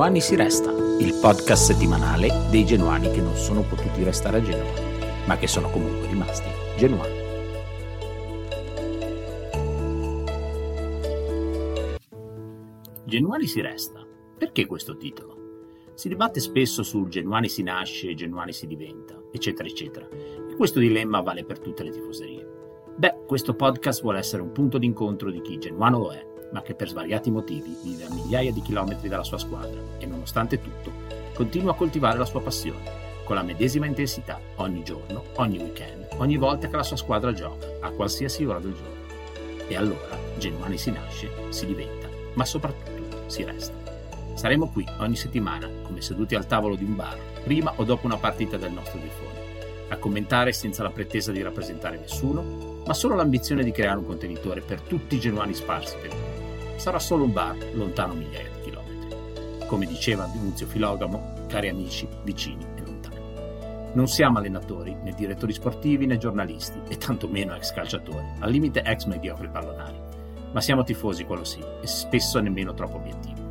Genuani si resta, il podcast settimanale dei genuani che non sono potuti restare a Genova, ma che sono comunque rimasti genuani. Genuani si resta. Perché questo titolo? Si dibatte spesso sul Genuani si nasce e Genuani si diventa, eccetera, eccetera. E questo dilemma vale per tutte le tifoserie. Beh, questo podcast vuole essere un punto d'incontro di chi genuano lo è ma che per svariati motivi vive a migliaia di chilometri dalla sua squadra e nonostante tutto continua a coltivare la sua passione, con la medesima intensità, ogni giorno, ogni weekend, ogni volta che la sua squadra gioca, a qualsiasi ora del giorno. E allora Genuani si nasce, si diventa, ma soprattutto si resta. Saremo qui ogni settimana, come seduti al tavolo di un bar, prima o dopo una partita del nostro tifone, a commentare senza la pretesa di rappresentare nessuno, ma solo l'ambizione di creare un contenitore per tutti i genuani sparsi per il mondo sarà solo un bar lontano migliaia di chilometri. Come diceva Nunzio Filogamo, cari amici, vicini e lontani. Non siamo allenatori, né direttori sportivi, né giornalisti, e tantomeno ex calciatori, al limite ex mediocri pallonari. Ma siamo tifosi, quello sì, e spesso nemmeno troppo obiettivi.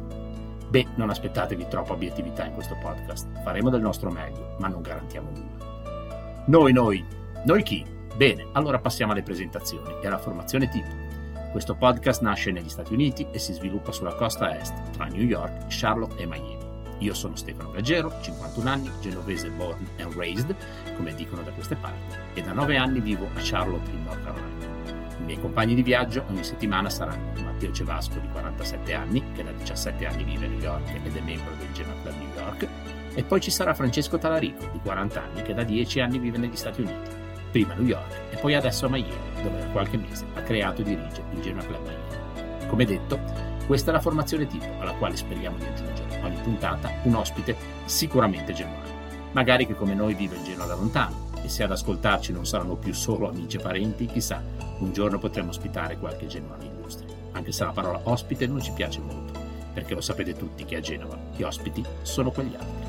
Beh, non aspettatevi troppa obiettività in questo podcast. Faremo del nostro meglio, ma non garantiamo nulla. Noi, noi, noi chi? Bene, allora passiamo alle presentazioni e alla formazione tipo. Questo podcast nasce negli Stati Uniti e si sviluppa sulla costa est, tra New York, Charlotte e Miami. Io sono Stefano Gaggero, 51 anni, genovese born and raised, come dicono da queste parti, e da 9 anni vivo a Charlotte in North Carolina. I miei compagni di viaggio ogni settimana saranno Matteo Cevasco di 47 anni, che da 17 anni vive a New York ed è membro del Genoa Club New York, e poi ci sarà Francesco Talarico di 40 anni, che da 10 anni vive negli Stati Uniti prima a New York e poi adesso a Miami, dove da qualche mese ha creato e dirige il Genoa Club Miami. Come detto, questa è la formazione tipo alla quale speriamo di aggiungere ogni puntata un ospite sicuramente genuano, magari che come noi vive in Genoa da lontano e se ad ascoltarci non saranno più solo amici e parenti, chissà, un giorno potremo ospitare qualche genuano illustre, anche se la parola ospite non ci piace molto, perché lo sapete tutti che a Genova gli ospiti sono quegli altri.